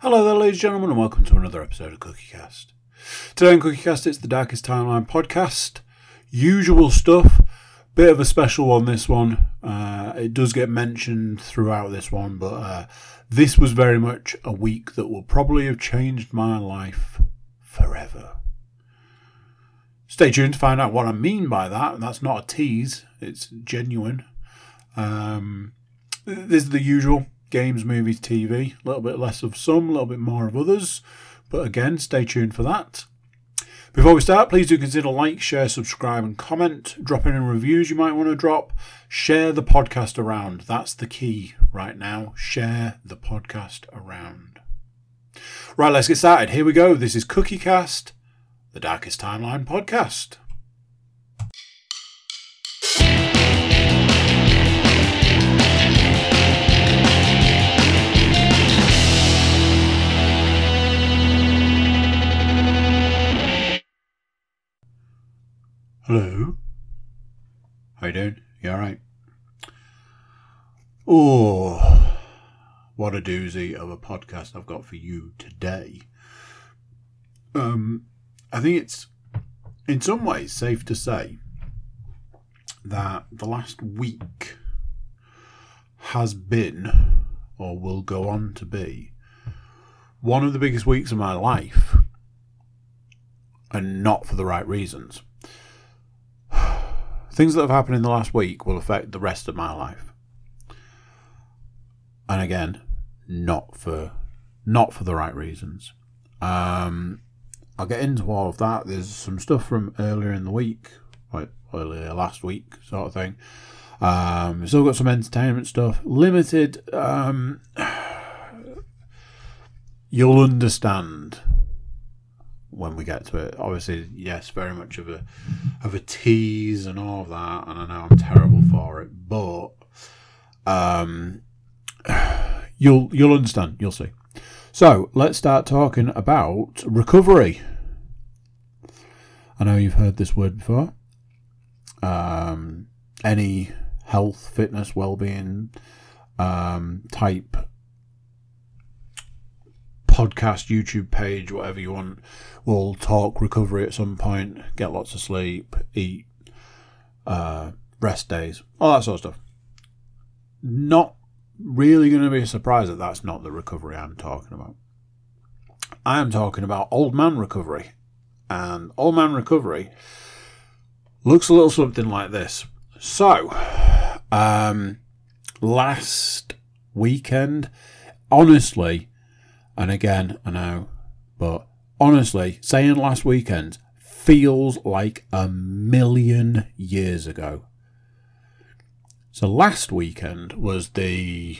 Hello there, ladies and gentlemen, and welcome to another episode of CookieCast. Today on CookieCast, it's the Darkest Timeline podcast. Usual stuff, bit of a special one. This one, uh, it does get mentioned throughout this one, but uh, this was very much a week that will probably have changed my life forever. Stay tuned to find out what I mean by that. That's not a tease; it's genuine. Um, this is the usual games, movies, TV. A little bit less of some, a little bit more of others. But again, stay tuned for that. Before we start, please do consider like, share, subscribe, and comment. Drop in any reviews you might want to drop. Share the podcast around. That's the key right now. Share the podcast around. Right, let's get started. Here we go. This is CookieCast, the Darkest Timeline podcast. Hello. How you doing? You alright? Oh, what a doozy of a podcast I've got for you today. Um, I think it's in some ways safe to say that the last week has been, or will go on to be, one of the biggest weeks of my life, and not for the right reasons things that have happened in the last week will affect the rest of my life. And again, not for not for the right reasons. Um, I'll get into all of that. There's some stuff from earlier in the week, like earlier last week, sort of thing. Um, still got some entertainment stuff. Limited. Um, you'll understand when we get to it. Obviously, yes, very much of a of a tease and all of that, and I know I'm terrible for it, but um, you'll you'll understand. You'll see. So let's start talking about recovery. I know you've heard this word before. Um, any health, fitness, well-being um, type podcast, YouTube page, whatever you want. We'll talk recovery at some point, get lots of sleep, eat, uh, rest days, all that sort of stuff. Not really going to be a surprise that that's not the recovery I'm talking about. I am talking about old man recovery. And old man recovery looks a little something like this. So, um, last weekend, honestly, and again, I know, but honestly, saying last weekend feels like a million years ago. So last weekend was the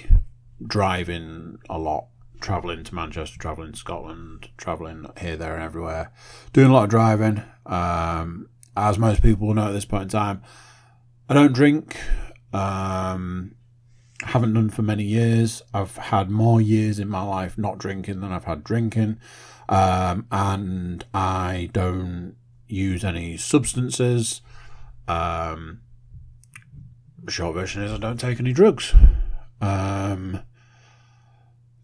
driving a lot, travelling to Manchester, travelling to Scotland, travelling here, there, and everywhere, doing a lot of driving. Um, as most people know at this point in time, I don't drink. Um, haven't done for many years. I've had more years in my life not drinking than I've had drinking. Um, and I don't use any substances. Um, short version is I don't take any drugs. Um,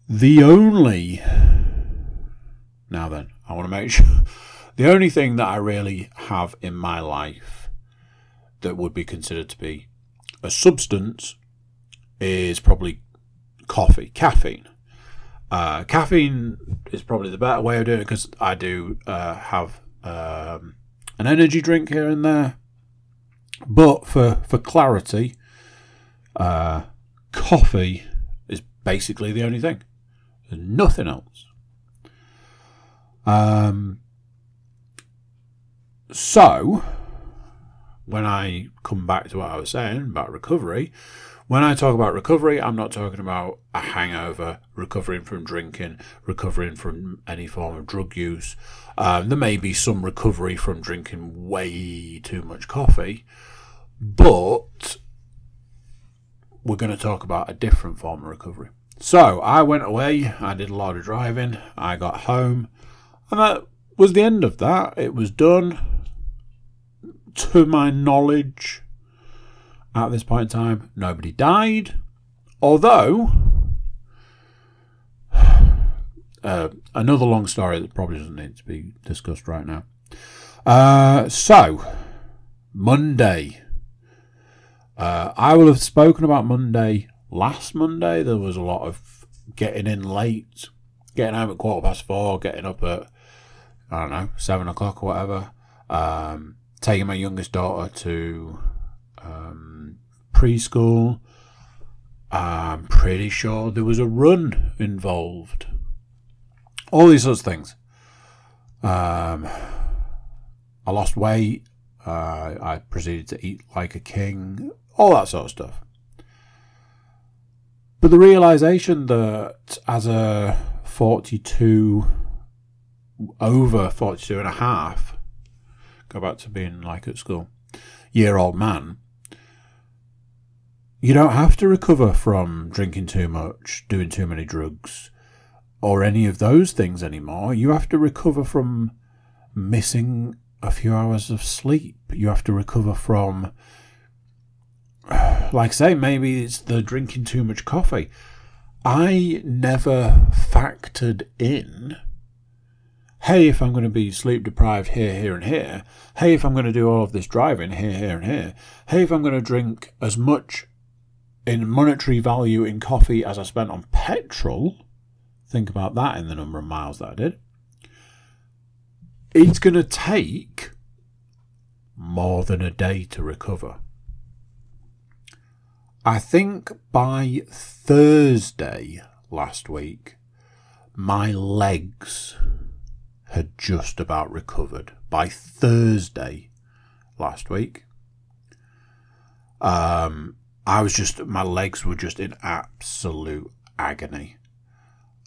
the only. Now then, I want to make sure. The only thing that I really have in my life that would be considered to be a substance is probably coffee, caffeine. Uh, caffeine is probably the better way of doing it because I do uh, have um, an energy drink here and there. But for, for clarity, uh, coffee is basically the only thing. There's nothing else. Um, so, when I come back to what I was saying about recovery, when I talk about recovery, I'm not talking about a hangover, recovering from drinking, recovering from any form of drug use. Um, there may be some recovery from drinking way too much coffee, but we're going to talk about a different form of recovery. So I went away, I did a lot of driving, I got home, and that was the end of that. It was done. To my knowledge, at this point in time, nobody died. Although, uh, another long story that probably doesn't need to be discussed right now. Uh, so, Monday. Uh, I will have spoken about Monday last Monday. There was a lot of getting in late, getting home at quarter past four, getting up at, I don't know, seven o'clock or whatever. Um, taking my youngest daughter to um, preschool. I'm pretty sure there was a run involved. All these sorts of things. Um, I lost weight. Uh, I proceeded to eat like a king. All that sort of stuff. But the realization that as a 42, over 42 and a half, go back to being like at school, year old man, you don't have to recover from drinking too much, doing too many drugs, or any of those things anymore. You have to recover from missing a few hours of sleep. You have to recover from, like say, maybe it's the drinking too much coffee. I never factored in hey, if I'm going to be sleep deprived here, here, and here, hey, if I'm going to do all of this driving here, here, and here, hey, if I'm going to drink as much in monetary value in coffee as I spent on petrol, think about that in the number of miles that I did, it's going to take more than a day to recover. I think by Thursday last week, my legs had just about recovered. By Thursday last week, um, I was just, my legs were just in absolute agony.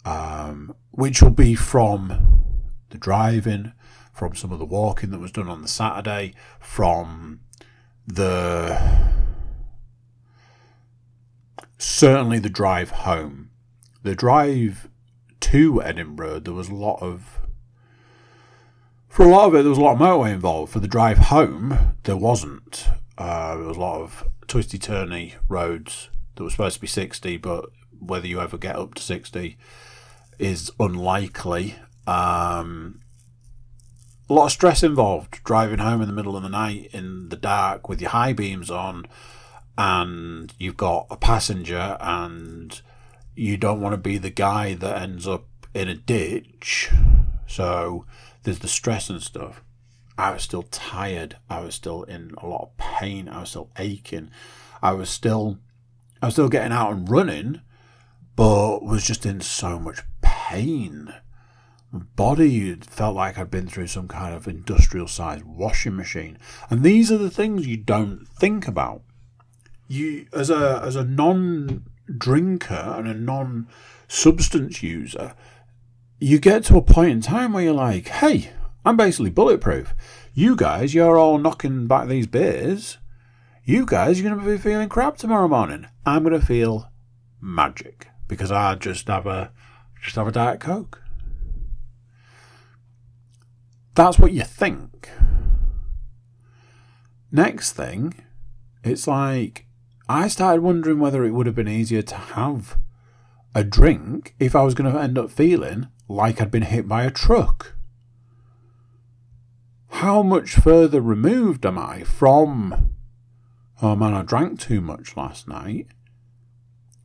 Um, which will be from the driving, from some of the walking that was done on the Saturday, from the certainly the drive home. The drive to Edinburgh, there was a lot of for a lot of it, there was a lot of motorway involved. For the drive home, there wasn't. Uh, there was a lot of twisty turny roads that were supposed to be 60, but whether you ever get up to 60 is unlikely. Um, a lot of stress involved driving home in the middle of the night in the dark with your high beams on, and you've got a passenger, and you don't want to be the guy that ends up in a ditch. So there's the stress and stuff. I was still tired. I was still in a lot of pain. I was still aching. I was still, I was still getting out and running, but was just in so much pain. My body felt like I'd been through some kind of industrial sized washing machine. And these are the things you don't think about. You, as a as a non drinker and a non substance user, you get to a point in time where you're like, hey, I'm basically bulletproof. You guys, you're all knocking back these beers. You guys, you're going to be feeling crap tomorrow morning. I'm going to feel magic because I just have a just have a diet coke. That's what you think. Next thing, it's like I started wondering whether it would have been easier to have a drink if I was going to end up feeling like I'd been hit by a truck how much further removed am I from, oh man, I drank too much last night,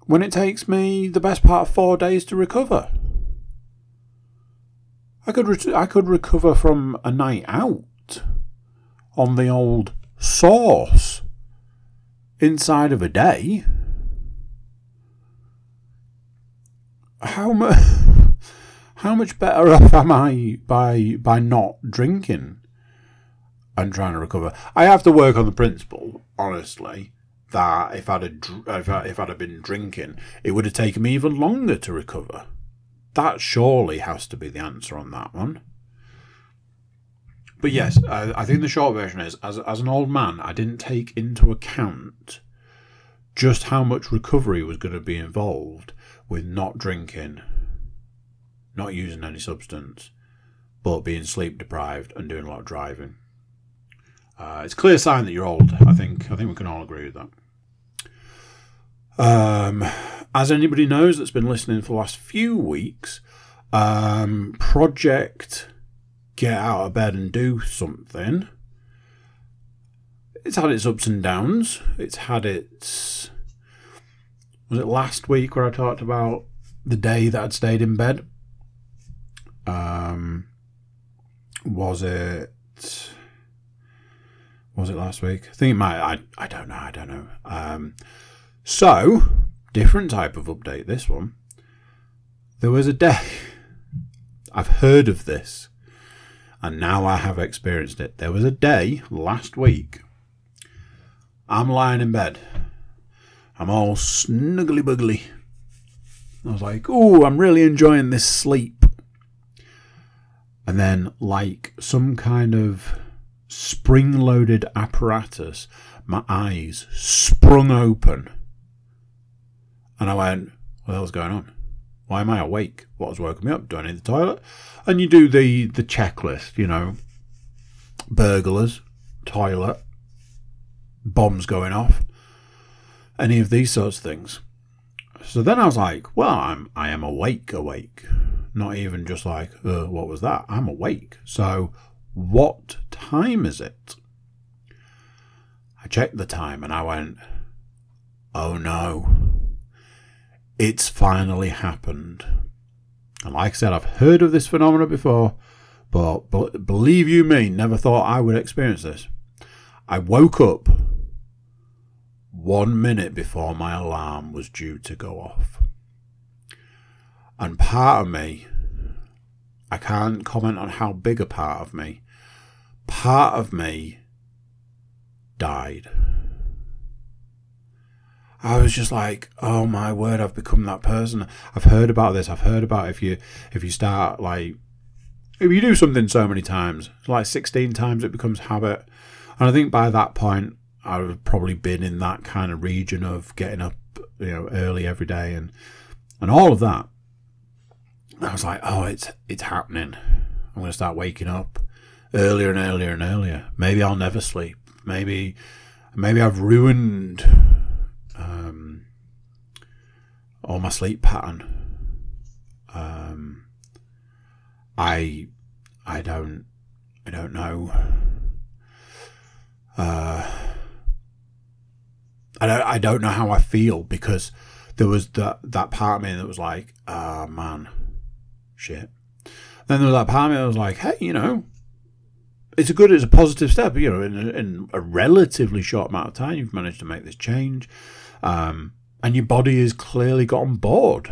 when it takes me the best part of four days to recover? I could re- I could recover from a night out on the old sauce inside of a day. How much how much better off am I by by not drinking and trying to recover. I have to work on the principle, honestly, that if I'd have, if, I, if I'd have been drinking, it would have taken me even longer to recover. That surely has to be the answer on that one. But yes, I, I think the short version is as as an old man, I didn't take into account just how much recovery was going to be involved with not drinking, not using any substance, but being sleep deprived and doing a lot of driving. Uh, it's a clear sign that you're old. I think. I think we can all agree with that. Um, as anybody knows that's been listening for the last few weeks, Um, project Get Out of Bed and Do Something. It's had its ups and downs. It's had its. Was it last week where I talked about the day that I'd stayed in bed? Um, was it was it last week? I think it might. I I don't know. I don't know. Um, so different type of update. This one. There was a day. I've heard of this, and now I have experienced it. There was a day last week. I'm lying in bed. I'm all snuggly buggly. I was like, "Oh, I'm really enjoying this sleep." And then, like some kind of spring loaded apparatus, my eyes sprung open. And I went, What the hell's going on? Why am I awake? What has woken me up? Do I need the toilet? And you do the, the checklist, you know, burglars, toilet, bombs going off, any of these sorts of things. So then I was like, well, I'm I am awake, awake. Not even just like, uh, what was that? I'm awake. So what time is it? I checked the time and I went, oh no, it's finally happened. And like I said, I've heard of this phenomenon before, but, but believe you me, never thought I would experience this. I woke up one minute before my alarm was due to go off. And part of me, I can't comment on how big a part of me, part of me died. I was just like, oh my word, I've become that person. I've heard about this. I've heard about if you if you start like if you do something so many times, like sixteen times, it becomes habit. And I think by that point, I've probably been in that kind of region of getting up, you know, early every day and and all of that. I was like, oh, it's it's happening. I'm going to start waking up earlier and earlier and earlier. Maybe I'll never sleep. Maybe maybe I've ruined um, all my sleep pattern. Um, I I don't I don't know. Uh, I don't I don't know how I feel because there was that that part of me that was like, ah oh, man, shit. Then there was that part of me that was like, hey, you know, it's a good, it's a positive step. You know, in a, in a relatively short amount of time, you've managed to make this change, um, and your body has clearly got on board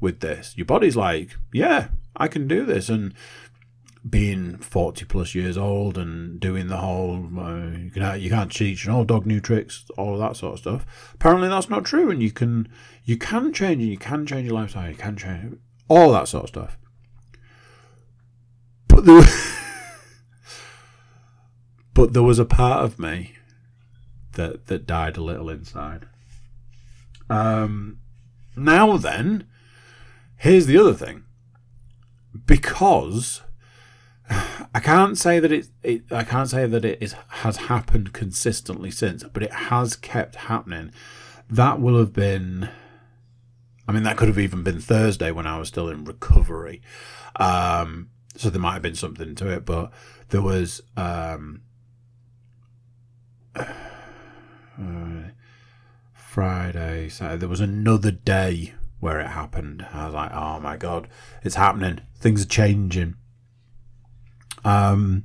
with this. Your body's like, yeah, I can do this, and being 40 plus years old and doing the whole uh, you can you can't teach an old dog new tricks all that sort of stuff apparently that's not true and you can you can change and you can change your lifestyle you can change all that sort of stuff but there, but there was a part of me that that died a little inside um now then here's the other thing because I can't say that it, it I can't say that it is, has happened consistently since, but it has kept happening. That will have been I mean that could have even been Thursday when I was still in recovery. Um, so there might have been something to it, but there was um, uh, Friday, Saturday. There was another day where it happened. I was like, "Oh my god, it's happening! Things are changing." Um,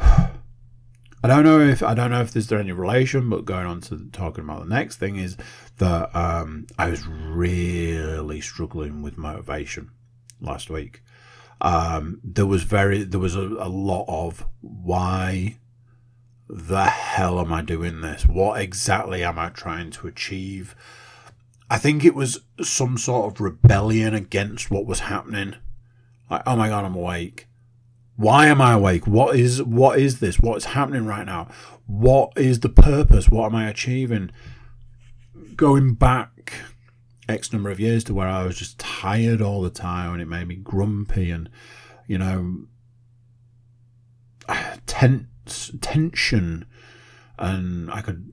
I don't know if I don't know if there's there any relation, but going on to talking about the next thing is that um, I was really struggling with motivation last week. Um, there was very there was a, a lot of why the hell am I doing this? What exactly am I trying to achieve? I think it was some sort of rebellion against what was happening. Like, oh my god, I'm awake. Why am I awake? What is what is this? What's happening right now? What is the purpose? What am I achieving? Going back X number of years to where I was just tired all the time and it made me grumpy and you know tense tension and I could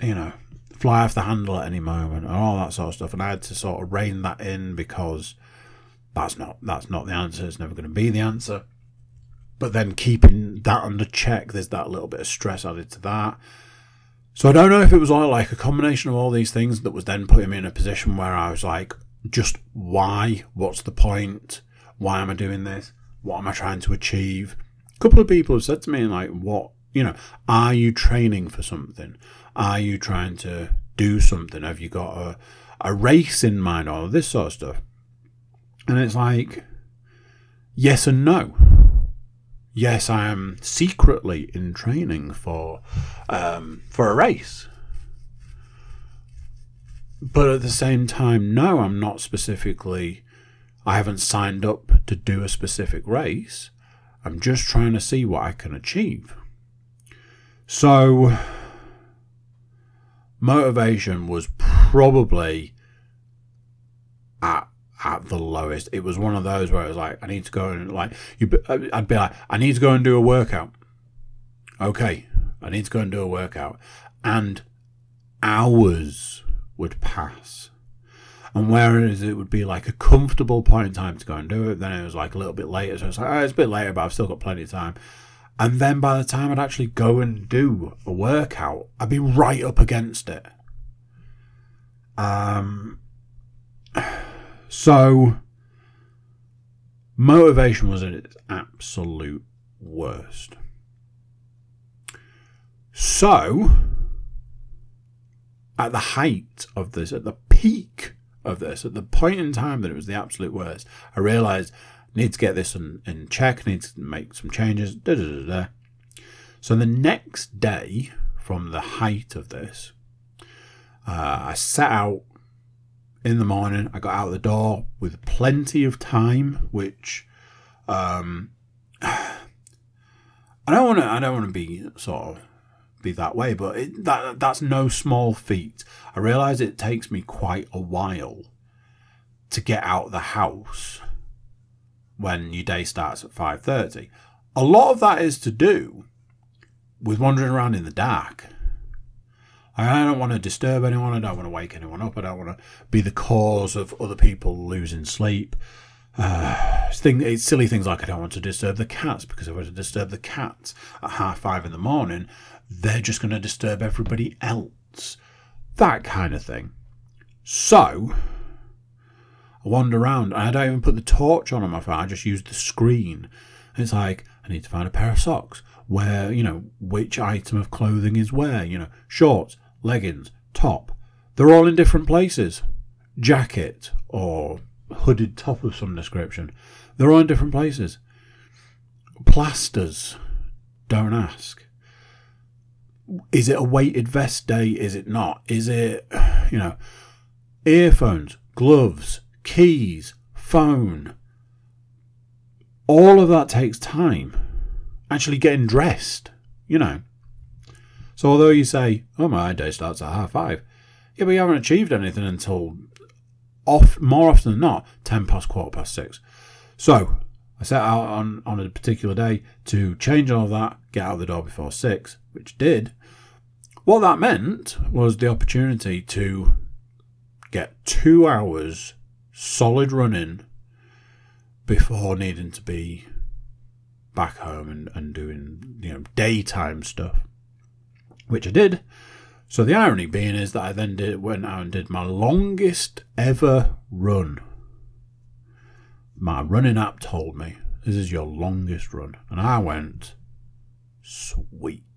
you know fly off the handle at any moment and all that sort of stuff and I had to sort of rein that in because That's not that's not the answer. It's never going to be the answer. But then keeping that under check, there's that little bit of stress added to that. So I don't know if it was all like a combination of all these things that was then putting me in a position where I was like, just why? What's the point? Why am I doing this? What am I trying to achieve? A couple of people have said to me, like, what, you know, are you training for something? Are you trying to do something? Have you got a, a race in mind? All this sort of stuff. And it's like, yes and no. Yes, I am secretly in training for um, for a race, but at the same time, no, I'm not specifically. I haven't signed up to do a specific race. I'm just trying to see what I can achieve. So, motivation was probably at at the lowest. It was one of those where it was like, I need to go and like you. I'd be like, I need to go and do a workout. Okay, I need to go and do a workout, and hours would pass. And whereas it would be like a comfortable point in time to go and do it, then it was like a little bit later. So it's like, oh, it's a bit later, but I've still got plenty of time. And then by the time I'd actually go and do a workout, I'd be right up against it. Um, so, motivation was at its absolute worst. So, at the height of this, at the peak of this, at the point in time that it was the absolute worst, I realised I need to get this in, in check, need to make some changes. Da, da, da. So the next day, from the height of this, uh, I set out in the morning. I got out the door with plenty of time, which um, I don't want to. I don't want to be sort of be that way, but it, that that's no small feat. I realise it takes me quite a while to get out of the house when your day starts at five thirty. A lot of that is to do with wandering around in the dark I don't want to disturb anyone. I don't want to wake anyone up. I don't want to be the cause of other people losing sleep. Uh, thing, it's silly things like I don't want to disturb the cats because if I were to disturb the cats at half five in the morning, they're just going to disturb everybody else. That kind of thing. So, I wander around I don't even put the torch on on my phone. I just use the screen. It's like, I need to find a pair of socks. Where, you know, which item of clothing is where, you know, shorts, leggings, top. They're all in different places. Jacket or hooded top of some description. They're all in different places. Plasters. Don't ask. Is it a weighted vest day? Is it not? Is it, you know, earphones, gloves, keys, phone? All of that takes time. Actually getting dressed, you know. So although you say, "Oh, my day starts at half five, yeah, but you haven't achieved anything until off more often than not ten past quarter past six. So I set out on on a particular day to change all of that, get out the door before six, which did. What that meant was the opportunity to get two hours solid running before needing to be back home and, and doing you know daytime stuff which I did. So the irony being is that I then did went out and did my longest ever run. My running app told me this is your longest run, and I went sweet.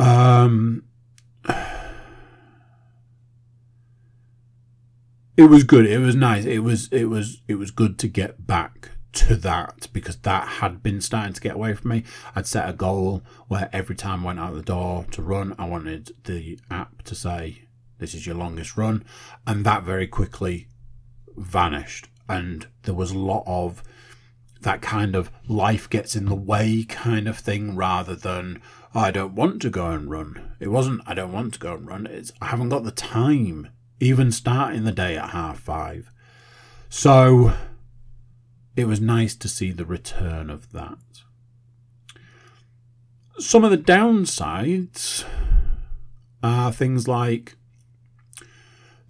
Um, it was good. It was nice. It was it was it was good to get back to that because that had been starting to get away from me. I'd set a goal where every time I went out the door to run, I wanted the app to say, This is your longest run. And that very quickly vanished. And there was a lot of that kind of life gets in the way kind of thing rather than I don't want to go and run. It wasn't I don't want to go and run, it's I haven't got the time, even starting the day at half five. So it was nice to see the return of that. Some of the downsides are things like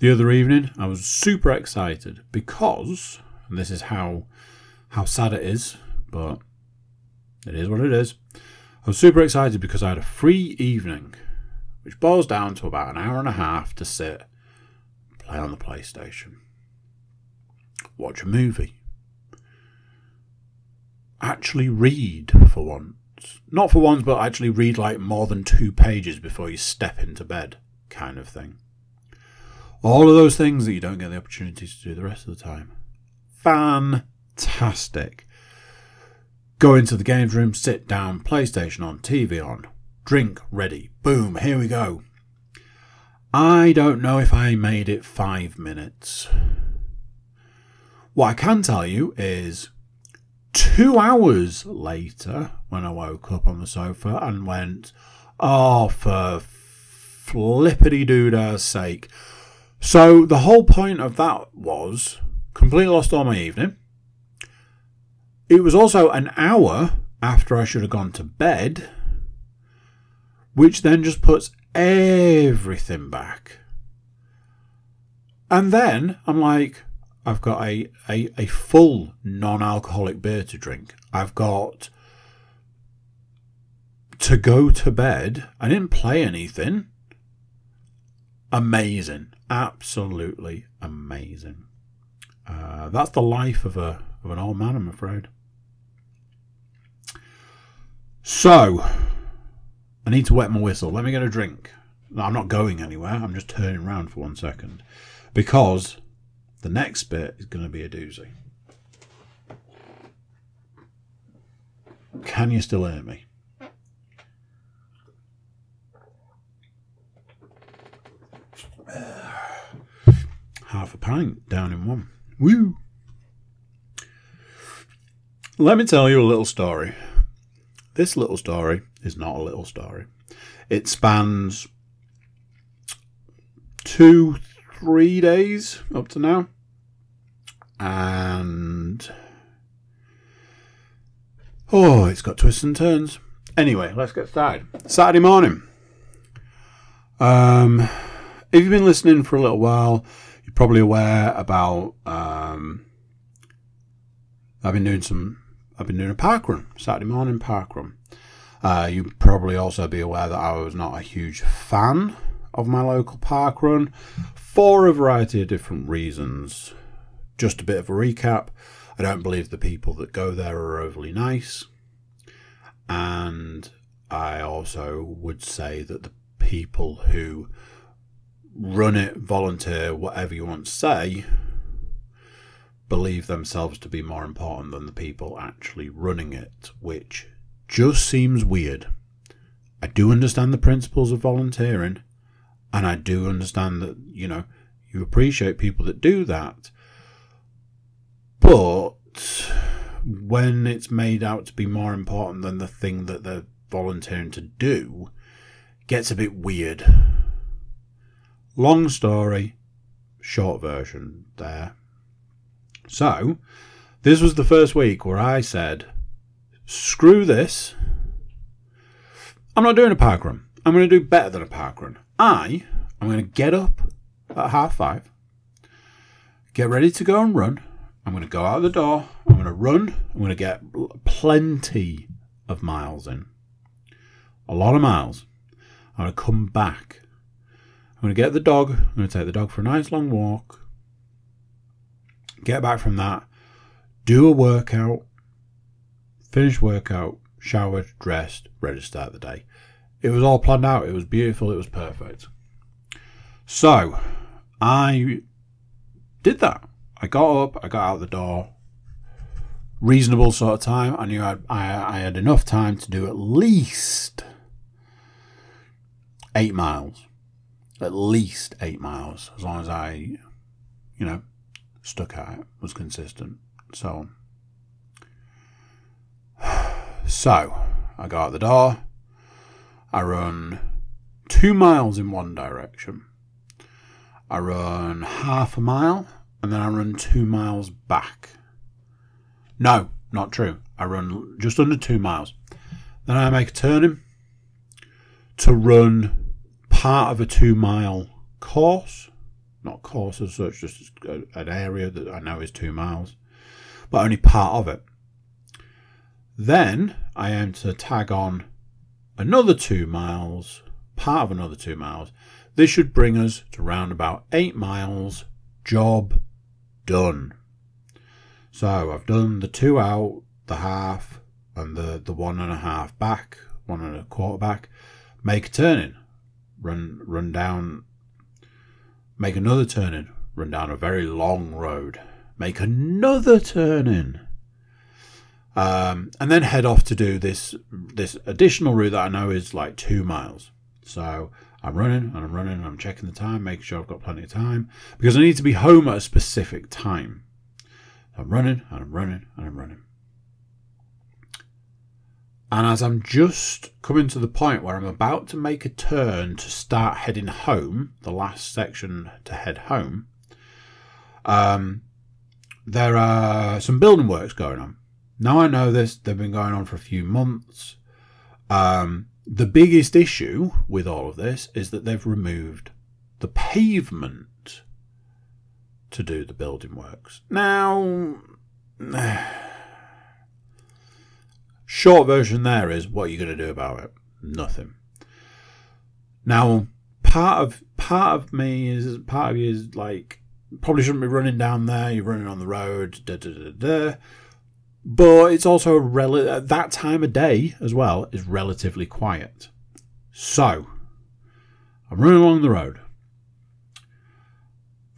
the other evening, I was super excited because, and this is how how sad it is, but it is what it is. I was super excited because I had a free evening, which boils down to about an hour and a half to sit, play on the PlayStation, watch a movie, actually read for once. Not for once, but actually read like more than two pages before you step into bed, kind of thing. All of those things that you don't get the opportunity to do the rest of the time. Fantastic. Go into the games room, sit down, PlayStation on, TV on, drink ready. Boom, here we go. I don't know if I made it five minutes. What I can tell you is two hours later, when I woke up on the sofa and went, oh, for flippity doodar's sake. So the whole point of that was completely lost all my evening. It was also an hour after I should have gone to bed, which then just puts everything back. And then I'm like, I've got a, a, a full non alcoholic beer to drink. I've got to go to bed. I didn't play anything. Amazing. Absolutely amazing. Uh, that's the life of a of an old man, I'm afraid. So, I need to wet my whistle. Let me get a drink. No, I'm not going anywhere. I'm just turning around for one second. Because the next bit is going to be a doozy. Can you still hear me? half a pint down in one. Woo! Let me tell you a little story. This little story is not a little story. It spans two, three days up to now. And. Oh, it's got twists and turns. Anyway, let's get started. Saturday morning. Um, if you've been listening for a little while, you're probably aware about. Um, I've been doing some I've been doing a park run, Saturday morning park run. Uh, you probably also be aware that I was not a huge fan of my local park run for a variety of different reasons. Just a bit of a recap I don't believe the people that go there are overly nice. And I also would say that the people who run it, volunteer, whatever you want to say, believe themselves to be more important than the people actually running it, which just seems weird. I do understand the principles of volunteering, and I do understand that, you know, you appreciate people that do that. But when it's made out to be more important than the thing that they're volunteering to do, gets a bit weird. Long story, short version there. So, this was the first week where I said, screw this. I'm not doing a park run. I'm going to do better than a park run. I am going to get up at half five, get ready to go and run. I'm going to go out the door. I'm going to run. I'm going to get plenty of miles in. A lot of miles. I'm going to come back. I'm going to get the dog. I'm going to take the dog for a nice long walk get back from that, do a workout, finish workout, showered, dressed, ready to start the day. It was all planned out. It was beautiful. It was perfect. So I did that. I got up. I got out the door. Reasonable sort of time. I knew I, I, I had enough time to do at least eight miles. At least eight miles, as long as I, you know, stuck at it, was consistent. So, so I go out the door. I run two miles in one direction. I run half a mile and then I run two miles back. No, not true. I run just under two miles. Then I make a turning to run part of a two mile course not course as such, just an area that I know is two miles, but only part of it. Then I aim to tag on another two miles, part of another two miles. This should bring us to round about eight miles. Job done. So I've done the two out, the half, and the, the one and a half back, one and a quarter back. Make a turning, run run down, make another turning, run down a very long road, make another turning, um, and then head off to do this this additional route that I know is like two miles. So I'm running and I'm running and I'm checking the time, making sure I've got plenty of time because I need to be home at a specific time. I'm running and I'm running and I'm running. And as I'm just coming to the point where I'm about to make a turn to start heading home, the last section to head home, um, there are some building works going on. Now I know this, they've been going on for a few months. Um, the biggest issue with all of this is that they've removed the pavement to do the building works. Now, short version there is what are you going to do about it? Nothing. Now, part of part of me is part of you is like probably shouldn't be running down there. You're running on the road. Da, da, da, da. But it's also rel- that time of day as well is relatively quiet. So, I'm running along the road.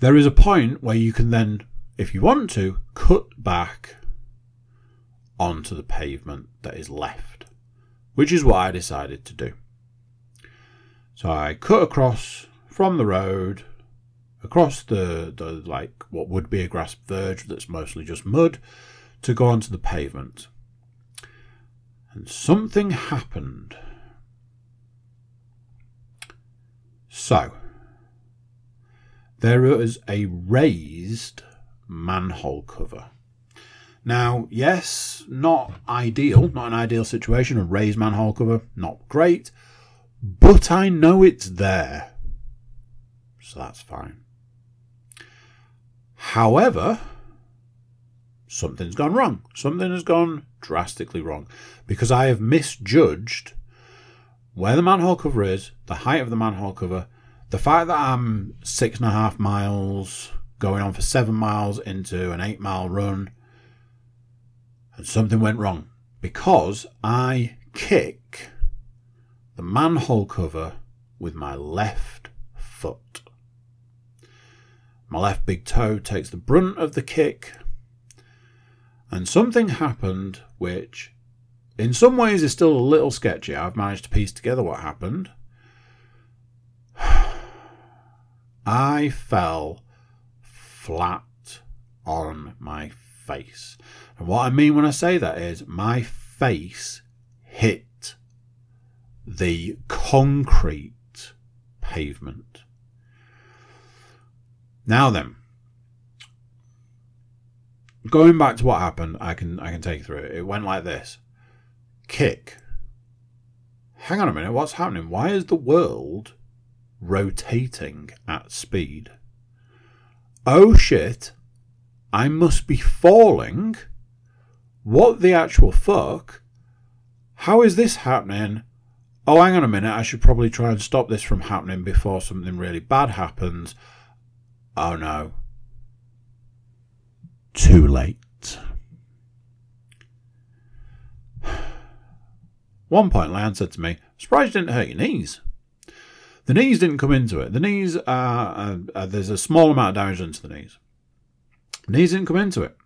There is a point where you can then, if you want to, cut back onto the pavement that is left, which is what I decided to do. So I cut across from the road, across the, the like what would be a grass verge that's mostly just mud, to go onto the pavement. And something happened. So, there is a raised manhole cover. Now, yes, not ideal, not an ideal situation. A raised manhole cover, not great, but I know it's there. So that's fine. However, something's gone wrong. Something has gone drastically wrong because I have misjudged where the manhole cover is, the height of the manhole cover, the fact that I'm six and a half miles going on for seven miles into an eight mile run, and something went wrong because I kick the manhole cover with my left foot. My left big toe takes the brunt of the kick, and something happened which, in some ways, is still a little sketchy. I've managed to piece together what happened. I fell flat on my face. And what I mean when I say that is my face hit the concrete pavement. Now then, going back to what happened, I can I can take you through it. It went like this: kick. Hang on a minute, what's happening? Why is the world rotating at speed. Oh shit, I must be falling. What the actual fuck? How is this happening? Oh, hang on a minute, I should probably try and stop this from happening before something really bad happens. Oh no. Too late. One point, Lan said to me, Surprised you didn't hurt your knees. The knees didn't come into it. The knees are, there's a small amount of damage into the knees. Knees didn't come into it.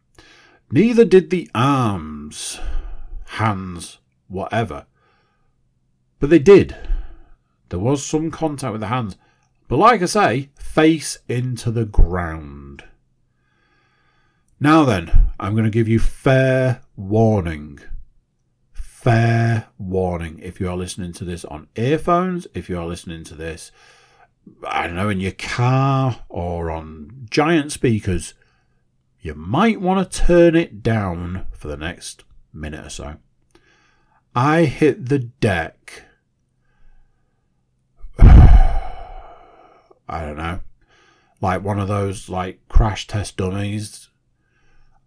Neither did the arms, hands, whatever. But they did. There was some contact with the hands. But like I say, face into the ground. Now then, I'm going to give you fair warning fair warning if you are listening to this on earphones, if you are listening to this, I don't know, in your car or on giant speakers, you might want to turn it down for the next minute or so. I hit the deck. I don't know. like one of those like crash test dummies,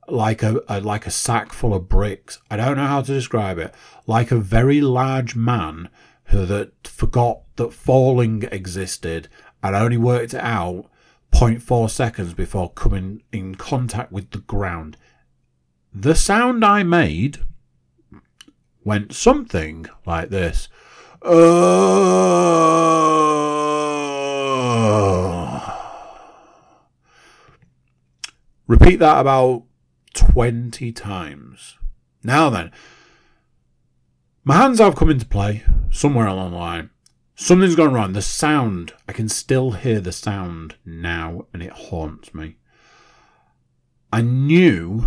like a, a like a sack full of bricks. I don't know how to describe it. Like a very large man who that forgot that falling existed and only worked it out 0.4 seconds before coming in contact with the ground. The sound I made went something like this. Repeat that about 20 times. Now then, my hands have come into play somewhere along the line. Something's gone wrong. The sound, I can still hear the sound now, and it haunts me. I knew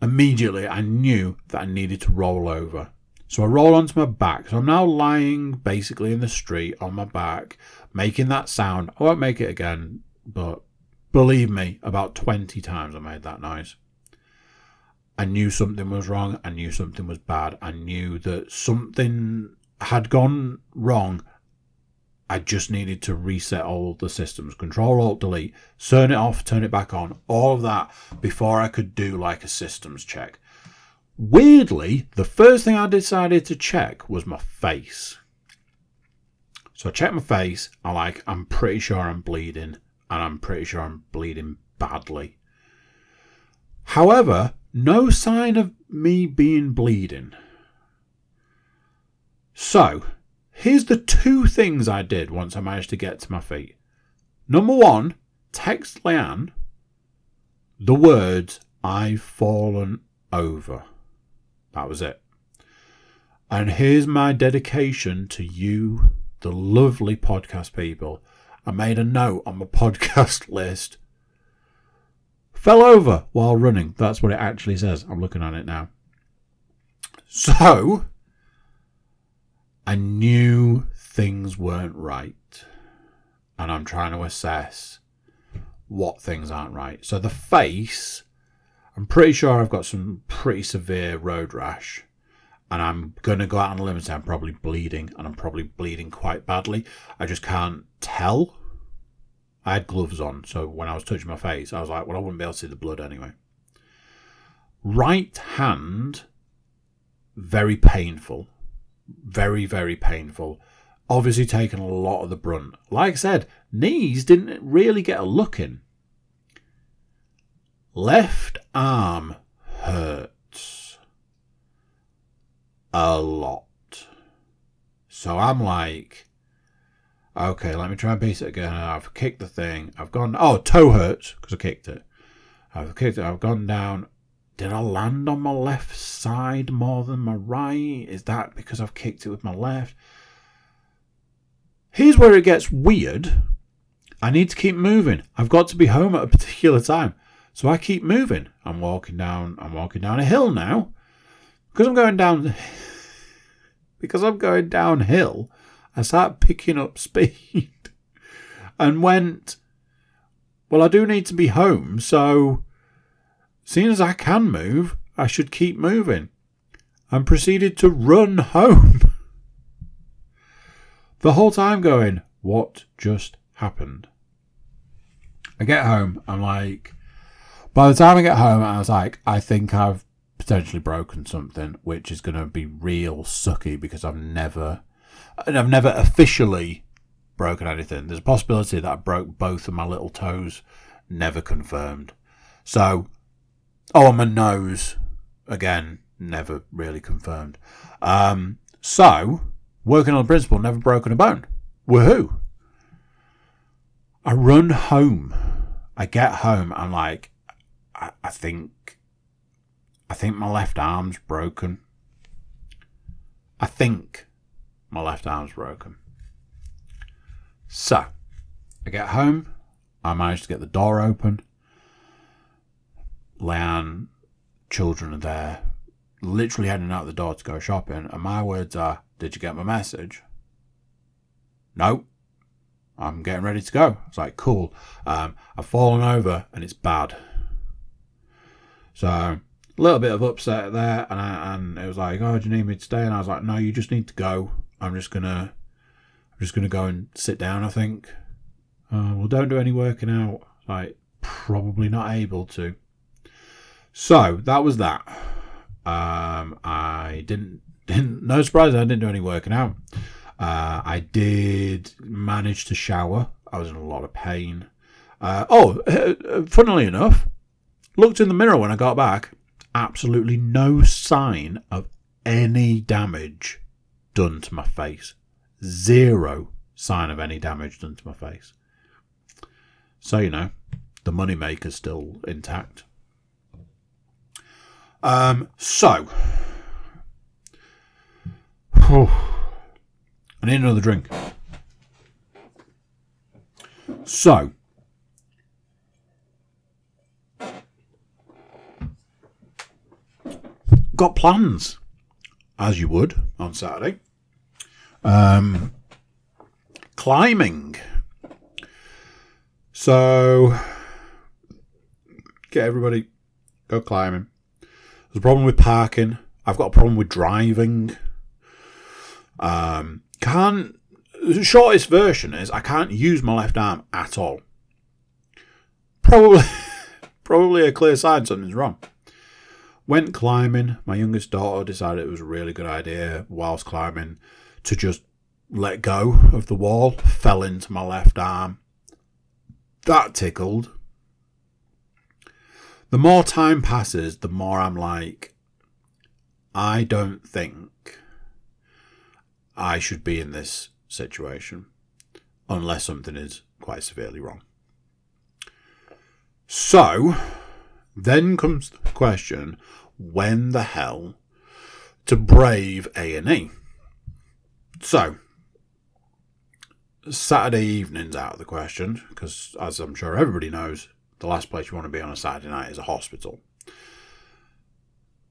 immediately, I knew that I needed to roll over. So I roll onto my back. So I'm now lying basically in the street on my back, making that sound. I won't make it again, but believe me, about 20 times I made that noise. I knew something was wrong. I knew something was bad. I knew that something had gone wrong. I just needed to reset all the systems, control alt delete, turn it off, turn it back on, all of that before I could do like a systems check. Weirdly, the first thing I decided to check was my face. So I checked my face. I like, I'm pretty sure I'm bleeding, and I'm pretty sure I'm bleeding badly. However, no sign of me being bleeding. So, here's the two things I did once I managed to get to my feet. Number one, text Leanne the words, I've fallen over. That was it. And here's my dedication to you, the lovely podcast people. I made a note on my podcast list. Fell over while running. That's what it actually says. I'm looking at it now. So, I knew things weren't right. And I'm trying to assess what things aren't right. So, the face I'm pretty sure I've got some pretty severe road rash. And I'm going to go out on a limb and say I'm probably bleeding. And I'm probably bleeding quite badly. I just can't tell. I had gloves on. So when I was touching my face, I was like, well, I wouldn't be able to see the blood anyway. Right hand, very painful. Very, very painful. Obviously taking a lot of the brunt. Like I said, knees didn't really get a look in. Left arm hurts a lot. So I'm like, okay, let me try and piece it again. I've kicked the thing. I've gone, oh, toe hurts because I kicked it. I've kicked it. I've gone down. Did I land on my left side more than my right? Is that because I've kicked it with my left? Here's where it gets weird. I need to keep moving. I've got to be home at a particular time. So I keep moving. I'm walking down. I'm walking down a hill now because I'm going down. because I'm going downhill, I start picking up speed and went. Well, I do need to be home, so seeing as I can move, I should keep moving. And proceeded to run home. the whole time going, what just happened? I get home, I'm like, by the time I get home, I was like, I think I've potentially broken something, which is going to be real sucky because I've never, and I've never officially broken anything. There's a possibility that I broke both of my little toes, never confirmed. So, oh, on my nose, again, never really confirmed. Um, so, working on principle, never broken a bone. Woohoo! I run home. I get home. I'm like, I, I think I think my left arm's broken. I think my left arm's broken. So, I get home. I manage to get the door open. Leanne, children are there, literally heading out the door to go shopping. And my words are, Did you get my message? No. I'm getting ready to go. It's like, cool. Um, I've fallen over and it's bad. So a little bit of upset there, and I, and it was like, oh, do you need me to stay? And I was like, no, you just need to go. I'm just gonna, I'm just gonna go and sit down. I think. Uh, well, don't do any working out. Like, probably not able to. So that was that. Um, I didn't, didn't, no surprise, I didn't do any working out. Uh, I did manage to shower. I was in a lot of pain. Uh, oh, funnily enough, looked in the mirror when I got back. Absolutely no sign of any damage done to my face. Zero sign of any damage done to my face. So, you know, the moneymaker's still intact. Um, so, I need another drink. So, got plans, as you would on Saturday. Um, climbing. So, get everybody go climbing. There's a problem with parking. I've got a problem with driving. Um, can't. The shortest version is I can't use my left arm at all. Probably, probably a clear sign something's wrong. Went climbing. My youngest daughter decided it was a really good idea whilst climbing to just let go of the wall. Fell into my left arm. That tickled. The more time passes, the more I'm like, I don't think I should be in this situation unless something is quite severely wrong. So, then comes the question when the hell to brave A&E? So, Saturday evening's out of the question because, as I'm sure everybody knows, the last place you want to be on a Saturday night is a hospital.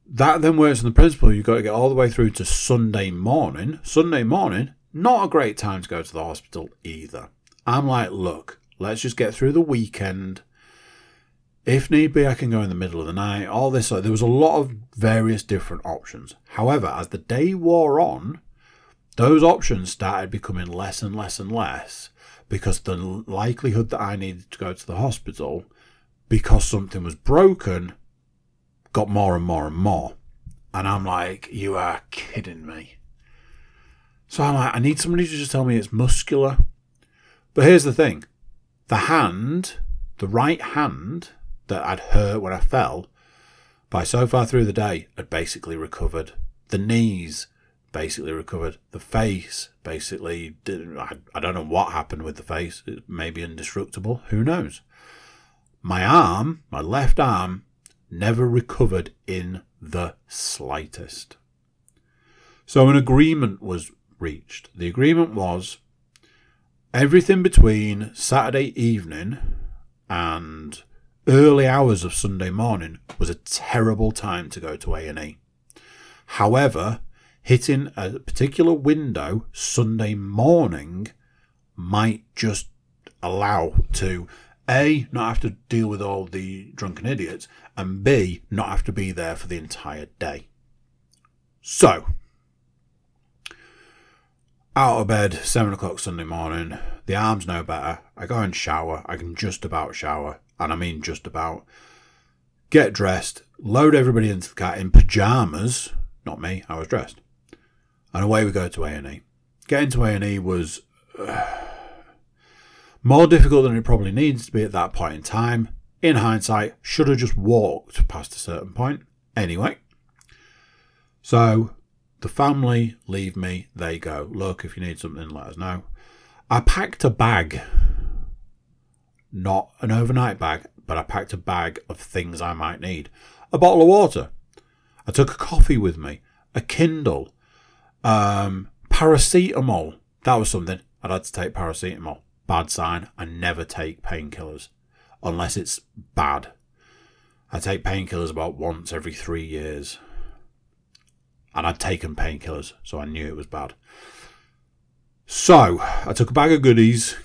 That then works on the principle you've got to get all the way through to Sunday morning. Sunday morning, not a great time to go to the hospital either. I'm like, look, let's just get through the weekend. If need be, I can go in the middle of the night. All this, there was a lot of various different options. However, as the day wore on, those options started becoming less and less and less because the likelihood that I needed to go to the hospital because something was broken got more and more and more. And I'm like, you are kidding me. So I'm like, I need somebody to just tell me it's muscular. But here's the thing the hand, the right hand that I'd hurt when I fell, by so far through the day, had basically recovered. The knees basically recovered. The face basically. I, I don't know what happened with the face. It may be indestructible. Who knows? My arm, my left arm, never recovered in the slightest. So an agreement was reached. The agreement was everything between Saturday evening and early hours of Sunday morning was a terrible time to go to A&E. However, hitting a particular window Sunday morning might just allow to a, not have to deal with all the drunken idiots, and B, not have to be there for the entire day. So, out of bed, 7 o'clock Sunday morning, the arm's no better. I go and shower. I can just about shower, and I mean just about. Get dressed, load everybody into the car in pyjamas. Not me, I was dressed and away we go to A&E. Getting to A&E was uh, more difficult than it probably needs to be at that point in time. In hindsight, should have just walked past a certain point. Anyway, so the family leave me, they go. Look, if you need something, let us know. I packed a bag, not an overnight bag, but I packed a bag of things I might need. A bottle of water. I took a coffee with me, a Kindle, um, paracetamol. That was something. I'd had to take paracetamol. Bad sign. I never take painkillers unless it's bad. I take painkillers about once every three years. And I'd taken painkillers, so I knew it was bad. So I took a bag of goodies,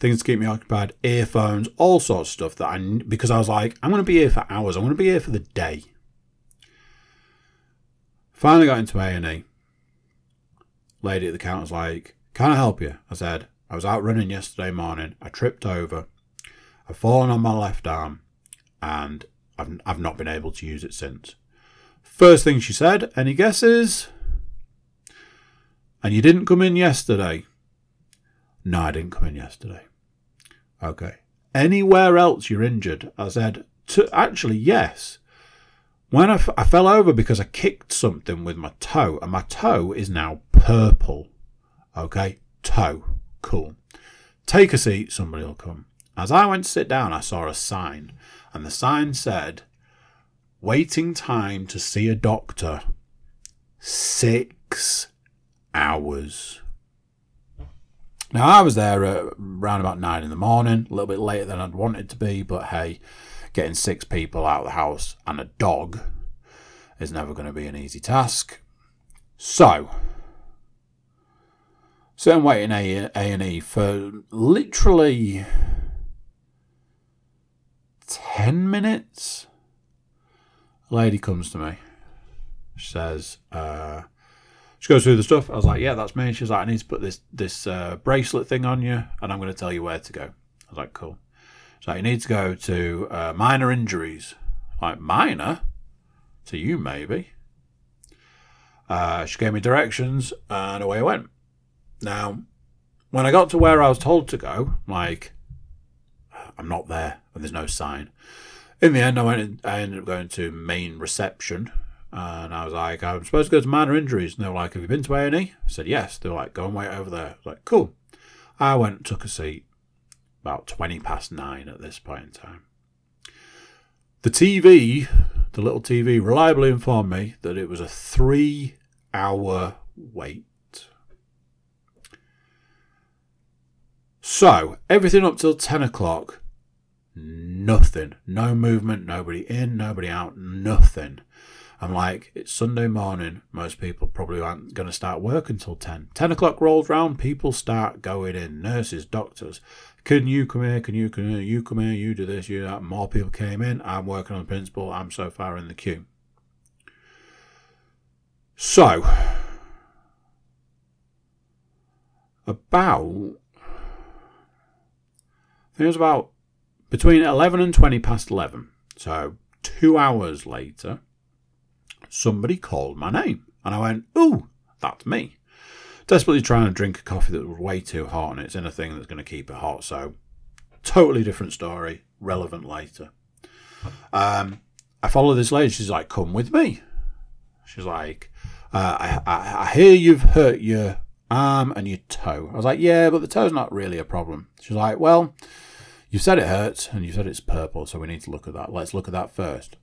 things to keep me occupied, earphones, all sorts of stuff that I because I was like, I'm going to be here for hours. I'm going to be here for the day. Finally got into A and E lady at the counter was like, Can I help you? I said, I was out running yesterday morning. I tripped over. I've fallen on my left arm, and I've I've not been able to use it since. First thing she said, any guesses? And you didn't come in yesterday. No, I didn't come in yesterday. Okay. Anywhere else you're injured? I said, to, actually, yes. When I, f- I fell over because I kicked something with my toe, and my toe is now purple. Okay, toe. Cool. Take a seat, somebody will come. As I went to sit down, I saw a sign, and the sign said, Waiting time to see a doctor, six hours. Now, I was there around about nine in the morning, a little bit later than I'd wanted to be, but hey, getting six people out of the house and a dog is never going to be an easy task. So, so I'm waiting A and E for literally ten minutes. A lady comes to me. She says, uh, she goes through the stuff. I was like, yeah, that's me. She's like, I need to put this this uh, bracelet thing on you, and I'm going to tell you where to go. I was like, cool. So you need to go to uh, minor injuries. Like minor to you, maybe. Uh, she gave me directions, and away I went. Now, when I got to where I was told to go, like, I'm not there, and there's no sign. In the end, I went. I ended up going to main reception, and I was like, I'm supposed to go to minor injuries. And they were like, Have you been to A&E? I said, Yes. They were like, Go and wait over there. I was like, Cool. I went and took a seat about 20 past nine at this point in time. The TV, the little TV, reliably informed me that it was a three hour wait. So, everything up till 10 o'clock, nothing. No movement, nobody in, nobody out, nothing. I'm like, it's Sunday morning. Most people probably aren't going to start work until 10. 10 o'clock rolls round, people start going in. Nurses, doctors. Can you come here? Can you come here? You come here, you do this, you do that. More people came in. I'm working on the principle. I'm so far in the queue. So, about, it was about between 11 and 20 past 11. So, two hours later, somebody called my name. And I went, ooh, that's me. Desperately trying to drink a coffee that was way too hot and it's in a thing that's going to keep it hot. So, totally different story, relevant later. Um, I follow this lady. She's like, come with me. She's like, uh, I, I, I hear you've hurt your arm and your toe. I was like, yeah, but the toe's not really a problem. She's like, well, you said it hurts and you said it's purple, so we need to look at that. Let's look at that first.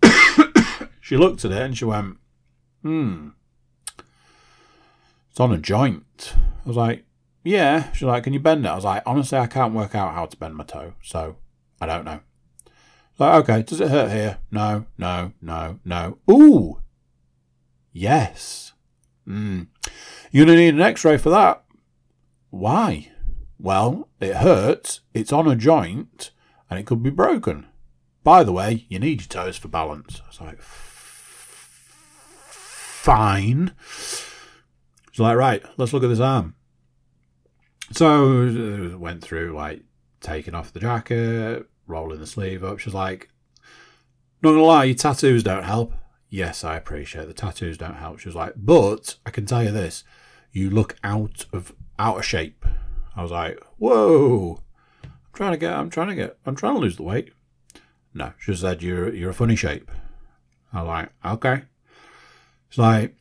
She looked at it and she went, hmm, it's on a joint. I was like, yeah. She's like, can you bend it? I was like, honestly, I can't work out how to bend my toe, so I don't know. Like, okay, does it hurt here? No, no, no, no. Ooh, yes. Mm. You're going to need an x ray for that. Why? Well, it hurts, it's on a joint, and it could be broken. By the way, you need your toes for balance. I was like, fine. She's like, right, let's look at this arm. So uh, went through like taking off the jacket, rolling the sleeve up. She's like, not gonna lie, your tattoos don't help. Yes, I appreciate the tattoos don't help. She was like, but I can tell you this, you look out of out of shape. I was like, whoa, I'm trying to get, I'm trying to get, I'm trying to lose the weight. No, she said you're you're a funny shape. I was like, okay. It's like,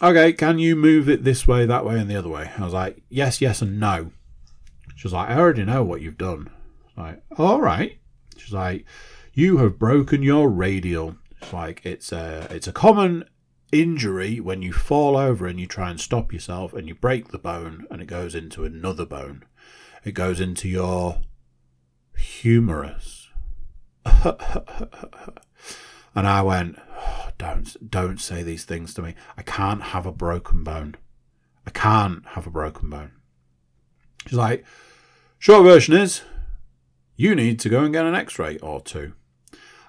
okay, can you move it this way, that way, and the other way? I was like, yes, yes, and no. She was like, I already know what you've done. like, all right. She's like, you have broken your radial. It's like it's a it's a common injury when you fall over and you try and stop yourself and you break the bone and it goes into another bone. It goes into your humerus. and I went, don't don't say these things to me. I can't have a broken bone. I can't have a broken bone. She's like, short version is, you need to go and get an X-ray or two.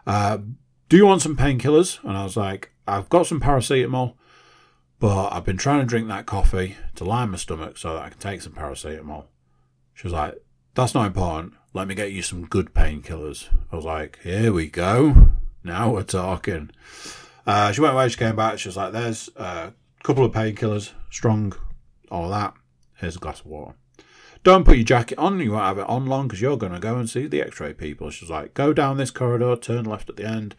Uh, do you want some painkillers? And I was like, I've got some paracetamol. But I've been trying to drink that coffee to line my stomach so that I can take some paracetamol. She was like, That's not important. Let me get you some good painkillers. I was like, Here we go. Now we're talking. Uh, she went away, she came back. She was like, There's a couple of painkillers, strong, all that. Here's a glass of water. Don't put your jacket on. You won't have it on long because you're going to go and see the x ray people. She was like, Go down this corridor, turn left at the end,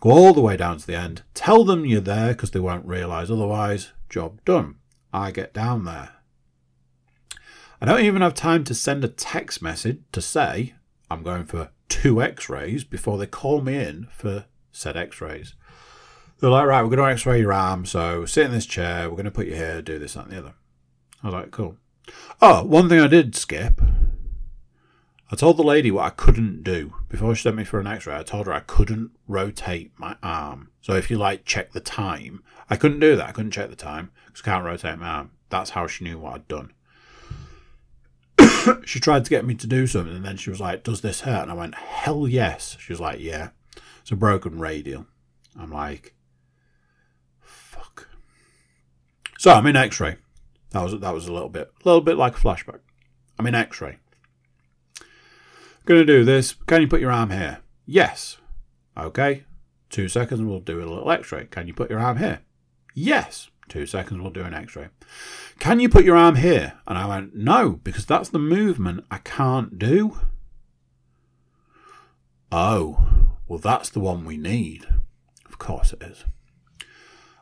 go all the way down to the end. Tell them you're there because they won't realise otherwise. Job done. I get down there. I don't even have time to send a text message to say I'm going for two x rays before they call me in for said x rays. They're like, right, we're going to x ray your arm, so sit in this chair, we're going to put you here, do this, that, and the other. I was like, cool. Oh, one thing I did skip. I told the lady what I couldn't do before she sent me for an x ray. I told her I couldn't rotate my arm. So if you like check the time, I couldn't do that. I couldn't check the time because I can't rotate my arm. That's how she knew what I'd done. she tried to get me to do something and then she was like, Does this hurt? And I went, Hell yes. She was like, Yeah. It's a broken radial. I'm like, Fuck. So I'm in x ray. That was that was a little bit a little bit like a flashback. I'm in x ray. Gonna do this. Can you put your arm here? Yes. Okay. Two seconds, we'll do a little x ray. Can you put your arm here? Yes. Two seconds, we'll do an x ray. Can you put your arm here? And I went, no, because that's the movement I can't do. Oh, well, that's the one we need. Of course it is.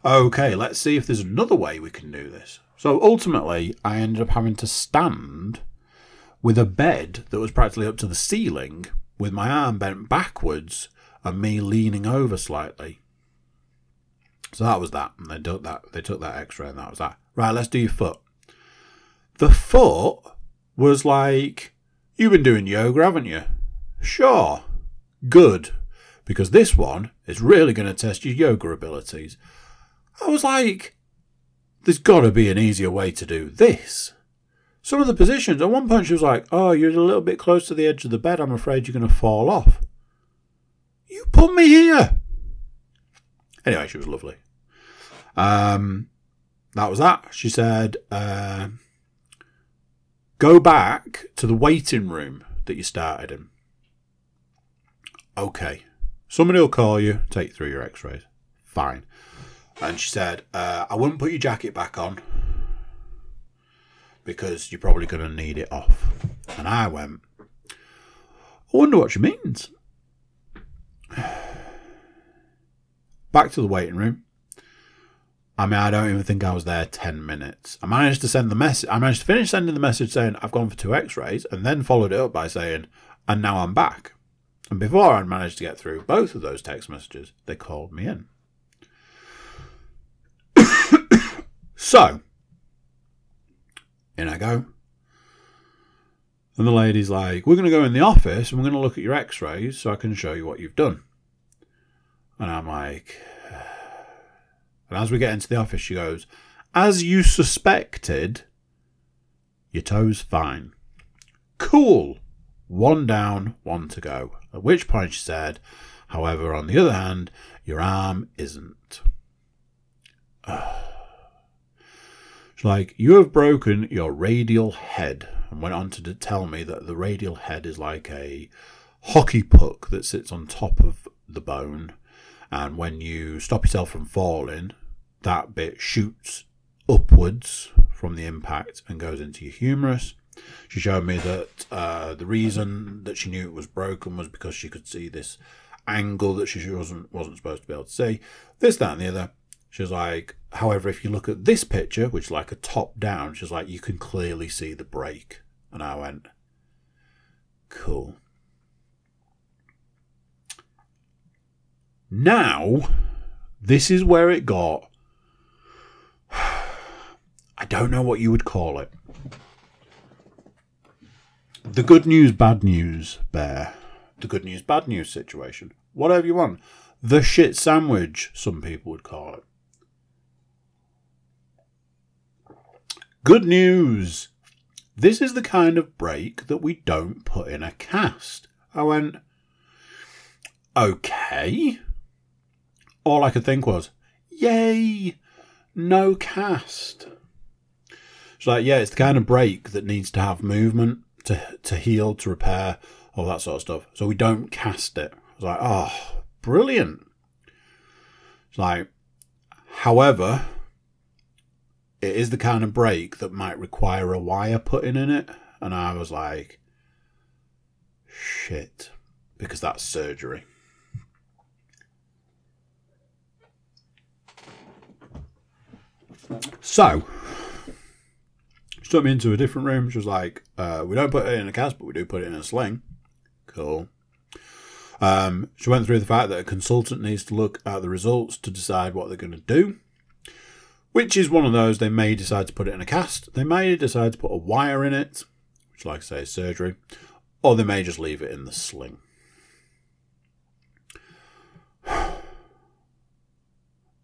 Okay, let's see if there's another way we can do this. So ultimately, I ended up having to stand with a bed that was practically up to the ceiling with my arm bent backwards and me leaning over slightly. So that was that. And they took that they took that X-ray and that was that. Right, let's do your foot. The foot was like, You've been doing yoga, haven't you? Sure. Good. Because this one is really going to test your yoga abilities. I was like, There's gotta be an easier way to do this. Some of the positions, at one point she was like, Oh, you're a little bit close to the edge of the bed, I'm afraid you're gonna fall off. You put me here. Anyway, she was lovely. Um, that was that. She said, uh, "Go back to the waiting room that you started in." Okay, somebody will call you, take you through your X-rays. Fine. And she said, uh, "I wouldn't put your jacket back on because you're probably going to need it off." And I went, "I wonder what she means." Back to the waiting room. I mean, I don't even think I was there 10 minutes. I managed to send the message, I managed to finish sending the message saying I've gone for two x rays and then followed it up by saying, and now I'm back. And before I'd managed to get through both of those text messages, they called me in. so, in I go. And the lady's like, We're going to go in the office and we're going to look at your x rays so I can show you what you've done. And I'm like, and as we get into the office, she goes, As you suspected, your toe's fine. Cool. One down, one to go. At which point she said, However, on the other hand, your arm isn't. She's like, You have broken your radial head. And went on to tell me that the radial head is like a hockey puck that sits on top of the bone and when you stop yourself from falling, that bit shoots upwards from the impact and goes into your humerus. She showed me that uh, the reason that she knew it was broken was because she could see this angle that she wasn't wasn't supposed to be able to see. This, that, and the other. She was like, however, if you look at this picture, which is like a top down, she's like, you can clearly see the break. And I went, cool. Now, this is where it got. I don't know what you would call it. The good news, bad news bear. The good news, bad news situation. Whatever you want. The shit sandwich, some people would call it. Good news. This is the kind of break that we don't put in a cast. I went, okay all I could think was, yay! no cast. It's like, yeah, it's the kind of break that needs to have movement to to heal, to repair, all that sort of stuff. So we don't cast it. It's like, oh, brilliant. It's like, however, it is the kind of break that might require a wire putting in it. And I was like, shit, because that's surgery. So, she took me into a different room. She was like, uh, we don't put it in a cast, but we do put it in a sling. Cool. Um, she went through the fact that a consultant needs to look at the results to decide what they're going to do, which is one of those they may decide to put it in a cast, they may decide to put a wire in it, which, like I say, is surgery, or they may just leave it in the sling. I'm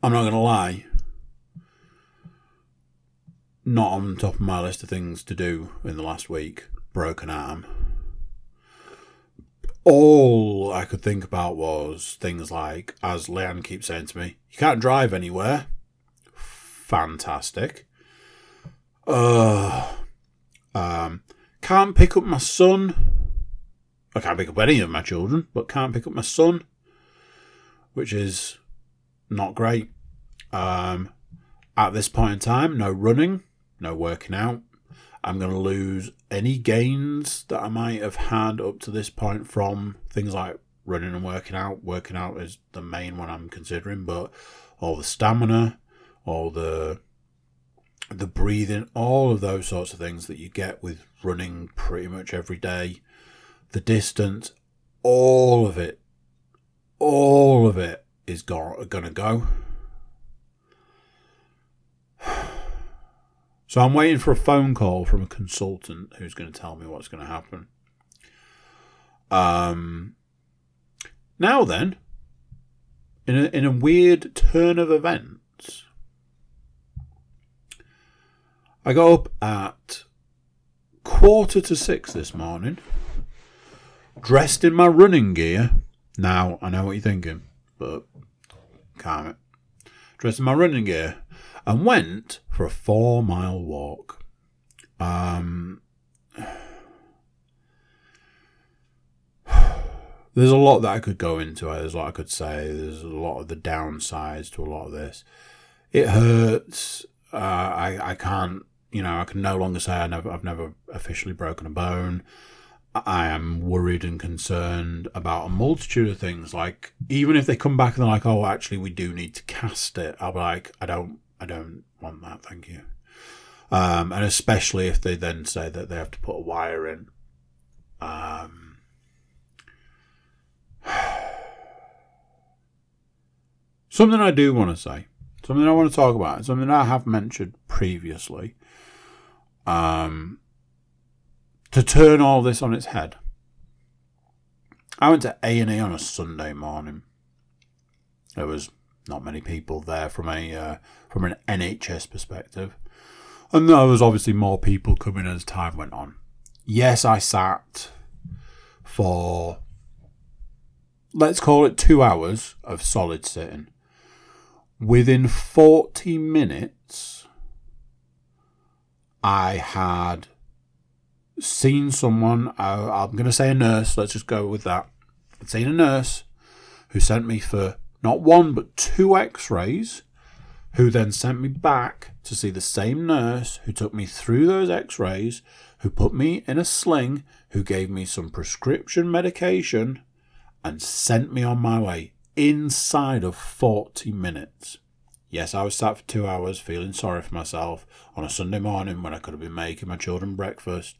not going to lie, not on top of my list of things to do in the last week. Broken arm. All I could think about was things like, as Leanne keeps saying to me, you can't drive anywhere. Fantastic. Uh, um, can't pick up my son. I can't pick up any of my children, but can't pick up my son, which is not great. Um, at this point in time, no running no working out. I'm going to lose any gains that I might have had up to this point from things like running and working out. Working out is the main one I'm considering, but all the stamina, all the the breathing, all of those sorts of things that you get with running pretty much every day, the distance, all of it, all of it is going to go. So I'm waiting for a phone call from a consultant who's going to tell me what's going to happen. Um, now then, in a, in a weird turn of events, I got up at quarter to six this morning, dressed in my running gear. Now, I know what you're thinking, but calm it. Dressed in my running gear and went for a four mile walk. Um, there's a lot that I could go into. There's a lot I could say. There's a lot of the downsides to a lot of this. It hurts. Uh, I I can't. You know, I can no longer say I never. I've never officially broken a bone. I am worried and concerned about a multitude of things. Like even if they come back and they're like, "Oh, actually, we do need to cast it," I'll be like, "I don't. I don't want that, thank you. Um, and especially if they then say that they have to put a wire in. Um, something I do want to say, something I want to talk about, something I have mentioned previously. Um, to turn all this on its head. I went to A and E on a Sunday morning. There was not many people there from a uh, from an NHS perspective, and there was obviously more people coming as time went on. Yes, I sat for let's call it two hours of solid sitting. Within forty minutes, I had seen someone. Uh, I'm going to say a nurse. Let's just go with that. I'd seen a nurse who sent me for not one but two x rays, who then sent me back to see the same nurse who took me through those x rays, who put me in a sling, who gave me some prescription medication, and sent me on my way inside of 40 minutes. Yes, I was sat for two hours feeling sorry for myself on a Sunday morning when I could have been making my children breakfast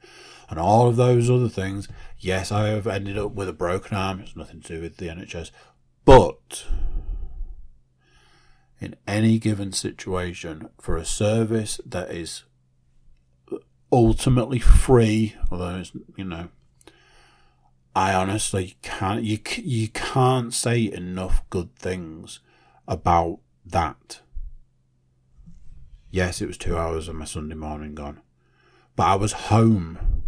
and all of those other things. Yes, I have ended up with a broken arm. It's nothing to do with the NHS. But in any given situation, for a service that is ultimately free, although it's, you know, I honestly can't, you, you can't say enough good things about that. Yes, it was two hours of my Sunday morning gone, but I was home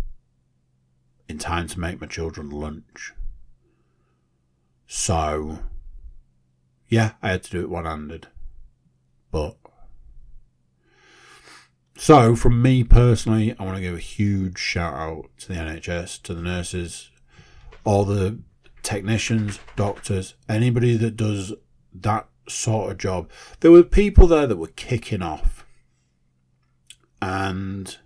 in time to make my children lunch. So, yeah, I had to do it one handed. But So, from me personally, I want to give a huge shout out to the NHS, to the nurses, all the technicians, doctors, anybody that does that sort of job. There were people there that were kicking off. And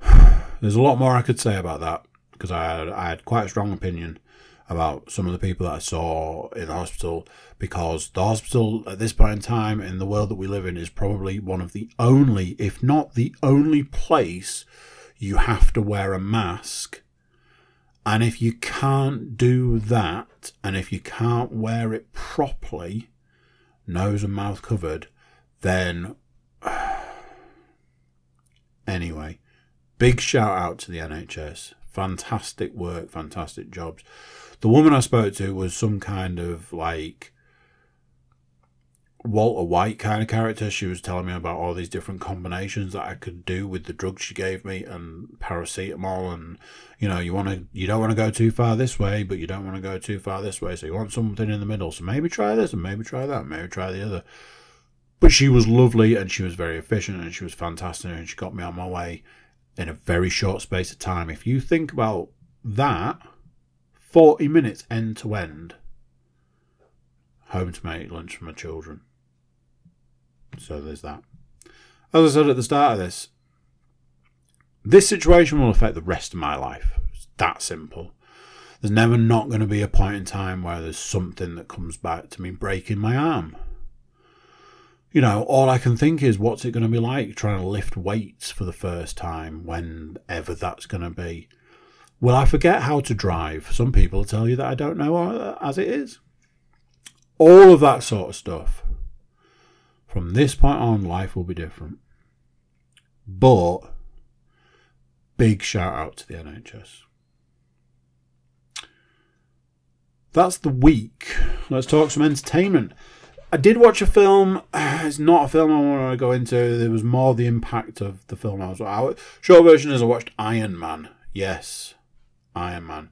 there's a lot more I could say about that because I had, I had quite a strong opinion about some of the people that I saw in the hospital because the hospital at this point in time in the world that we live in is probably one of the only, if not the only place you have to wear a mask. And if you can't do that, and if you can't wear it properly, nose and mouth covered, then anyway, big shout out to the NHS. Fantastic work, fantastic jobs the woman I spoke to was some kind of like Walter White kind of character. She was telling me about all these different combinations that I could do with the drugs she gave me and paracetamol and you know, you want to you don't want to go too far this way, but you don't want to go too far this way. So you want something in the middle. So maybe try this and maybe try that, maybe try the other. But she was lovely and she was very efficient and she was fantastic and she got me on my way in a very short space of time. If you think about that 40 minutes end to end. Home to make lunch for my children. So there's that. As I said at the start of this, this situation will affect the rest of my life. It's that simple. There's never not going to be a point in time where there's something that comes back to me breaking my arm. You know, all I can think is what's it going to be like trying to lift weights for the first time, whenever that's going to be. Will I forget how to drive? Some people tell you that I don't know as it is. All of that sort of stuff. From this point on, life will be different. But, big shout out to the NHS. That's the week. Let's talk some entertainment. I did watch a film. It's not a film I want to go into. There was more the impact of the film I was. watching. Short version is I watched Iron Man. Yes, Iron Man.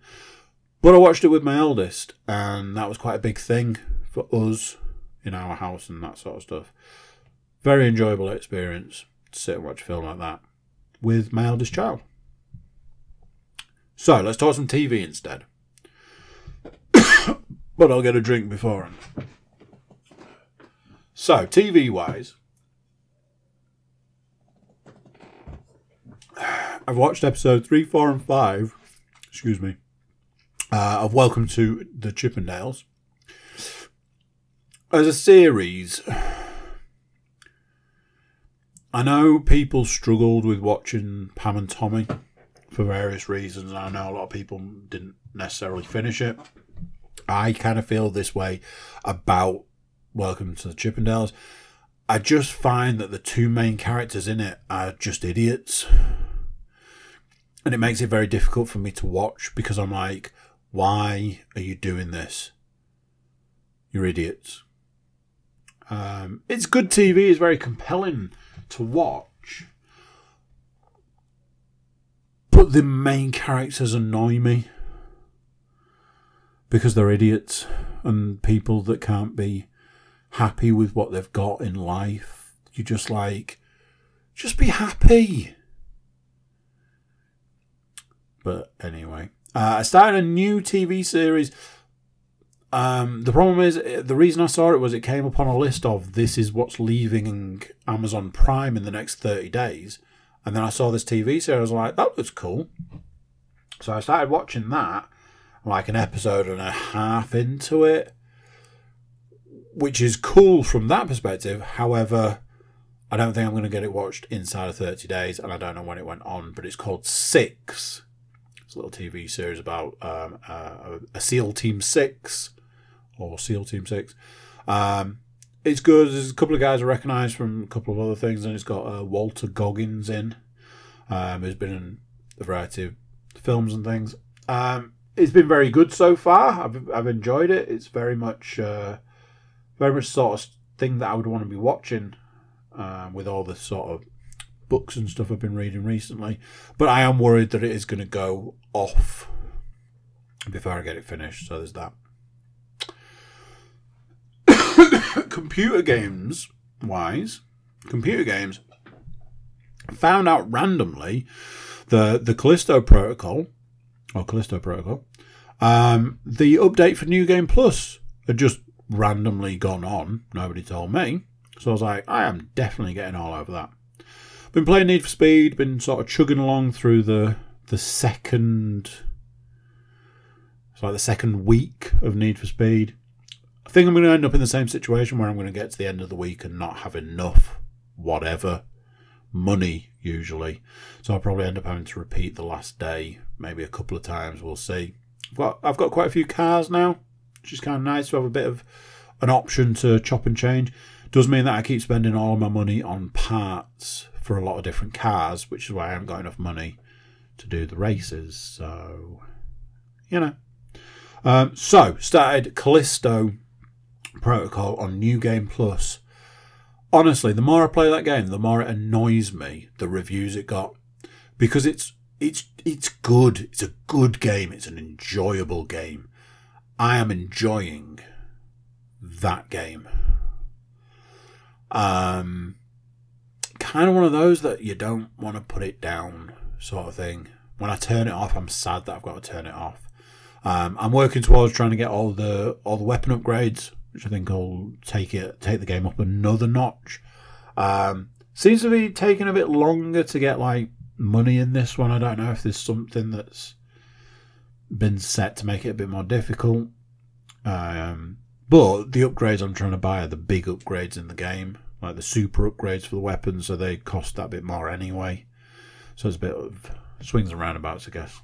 But I watched it with my eldest, and that was quite a big thing for us in our house and that sort of stuff. Very enjoyable experience to sit and watch a film like that with my eldest child. So let's talk some TV instead. but I'll get a drink before. So, TV wise, I've watched episode 3, 4, and 5 excuse me, uh, of Welcome to the Chippendales. As a series, I know people struggled with watching Pam and Tommy for various reasons. I know a lot of people didn't necessarily finish it. I kind of feel this way about Welcome to the Chippendales. I just find that the two main characters in it are just idiots and it makes it very difficult for me to watch because I'm like, why are you doing this? You're idiots. Um, it's good TV. It's very compelling to watch, but the main characters annoy me because they're idiots and people that can't be happy with what they've got in life. You're just like, just be happy. But anyway, uh, I started a new TV series. Um, the problem is, the reason I saw it was it came up on a list of this is what's leaving Amazon Prime in the next 30 days. And then I saw this TV series, I was like, that looks cool. So I started watching that, like an episode and a half into it, which is cool from that perspective. However, I don't think I'm going to get it watched inside of 30 days, and I don't know when it went on, but it's called Six. It's a little TV series about um, uh, a SEAL Team Six or SEAL Team Six. Um, it's good. There's a couple of guys I recognise from a couple of other things, and it's got uh, Walton Goggins in. Um, who's been in a variety of films and things. Um, it's been very good so far. I've I've enjoyed it. It's very much uh, very sort of thing that I would want to be watching uh, with all the sort of books and stuff I've been reading recently. But I am worried that it is going to go off before I get it finished. So there's that. computer games wise, computer games. found out randomly the the Callisto Protocol or Callisto Protocol, um, the update for New Game Plus had just randomly gone on. Nobody told me, so I was like, I am definitely getting all over that. Been playing Need for Speed, been sort of chugging along through the the second, it's like the second week of Need for Speed. I think I'm going to end up in the same situation where I'm going to get to the end of the week and not have enough, whatever, money usually. So I'll probably end up having to repeat the last day maybe a couple of times. We'll see. I've got, I've got quite a few cars now, which is kind of nice to have a bit of an option to chop and change. Does mean that I keep spending all my money on parts for a lot of different cars, which is why I haven't got enough money to do the races. So, you know. Um, so, started Callisto Protocol on New Game Plus. Honestly, the more I play that game, the more it annoys me the reviews it got because it's it's it's good. It's a good game. It's an enjoyable game. I am enjoying that game. Um, kind of one of those that you don't want to put it down, sort of thing. When I turn it off, I'm sad that I've got to turn it off. Um, I'm working towards trying to get all the all the weapon upgrades, which I think will take it take the game up another notch. Um, seems to be taking a bit longer to get like money in this one. I don't know if there's something that's been set to make it a bit more difficult. Um, but the upgrades I'm trying to buy are the big upgrades in the game, like the super upgrades for the weapons, so they cost that bit more anyway. So it's a bit of swings and roundabouts, I guess.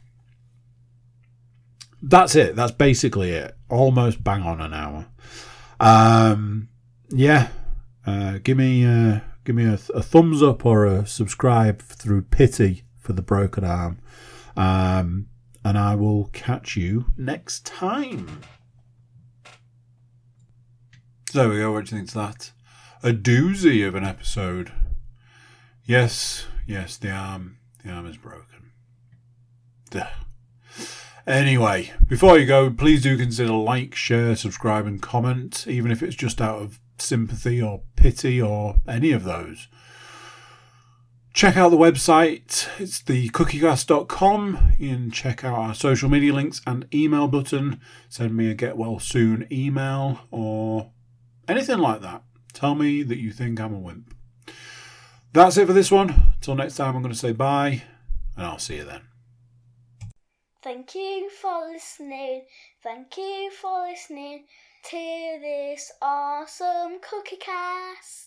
That's it. That's basically it. Almost bang on an hour. Um, yeah. Uh, give me uh, give me a, a, thumbs up or a subscribe through pity for the broken arm, um, and I will catch you next time. So there we go. What do you think to that? A doozy of an episode. Yes, yes, the arm, the arm is broken. Duh. Anyway, before you go, please do consider like, share, subscribe, and comment, even if it's just out of sympathy or pity or any of those. Check out the website. It's the cookiecast.com. You can check out our social media links and email button. Send me a get well soon email or anything like that. Tell me that you think I'm a wimp. That's it for this one. Until next time, I'm going to say bye, and I'll see you then. Thank you for listening. Thank you for listening to this awesome cookie cast.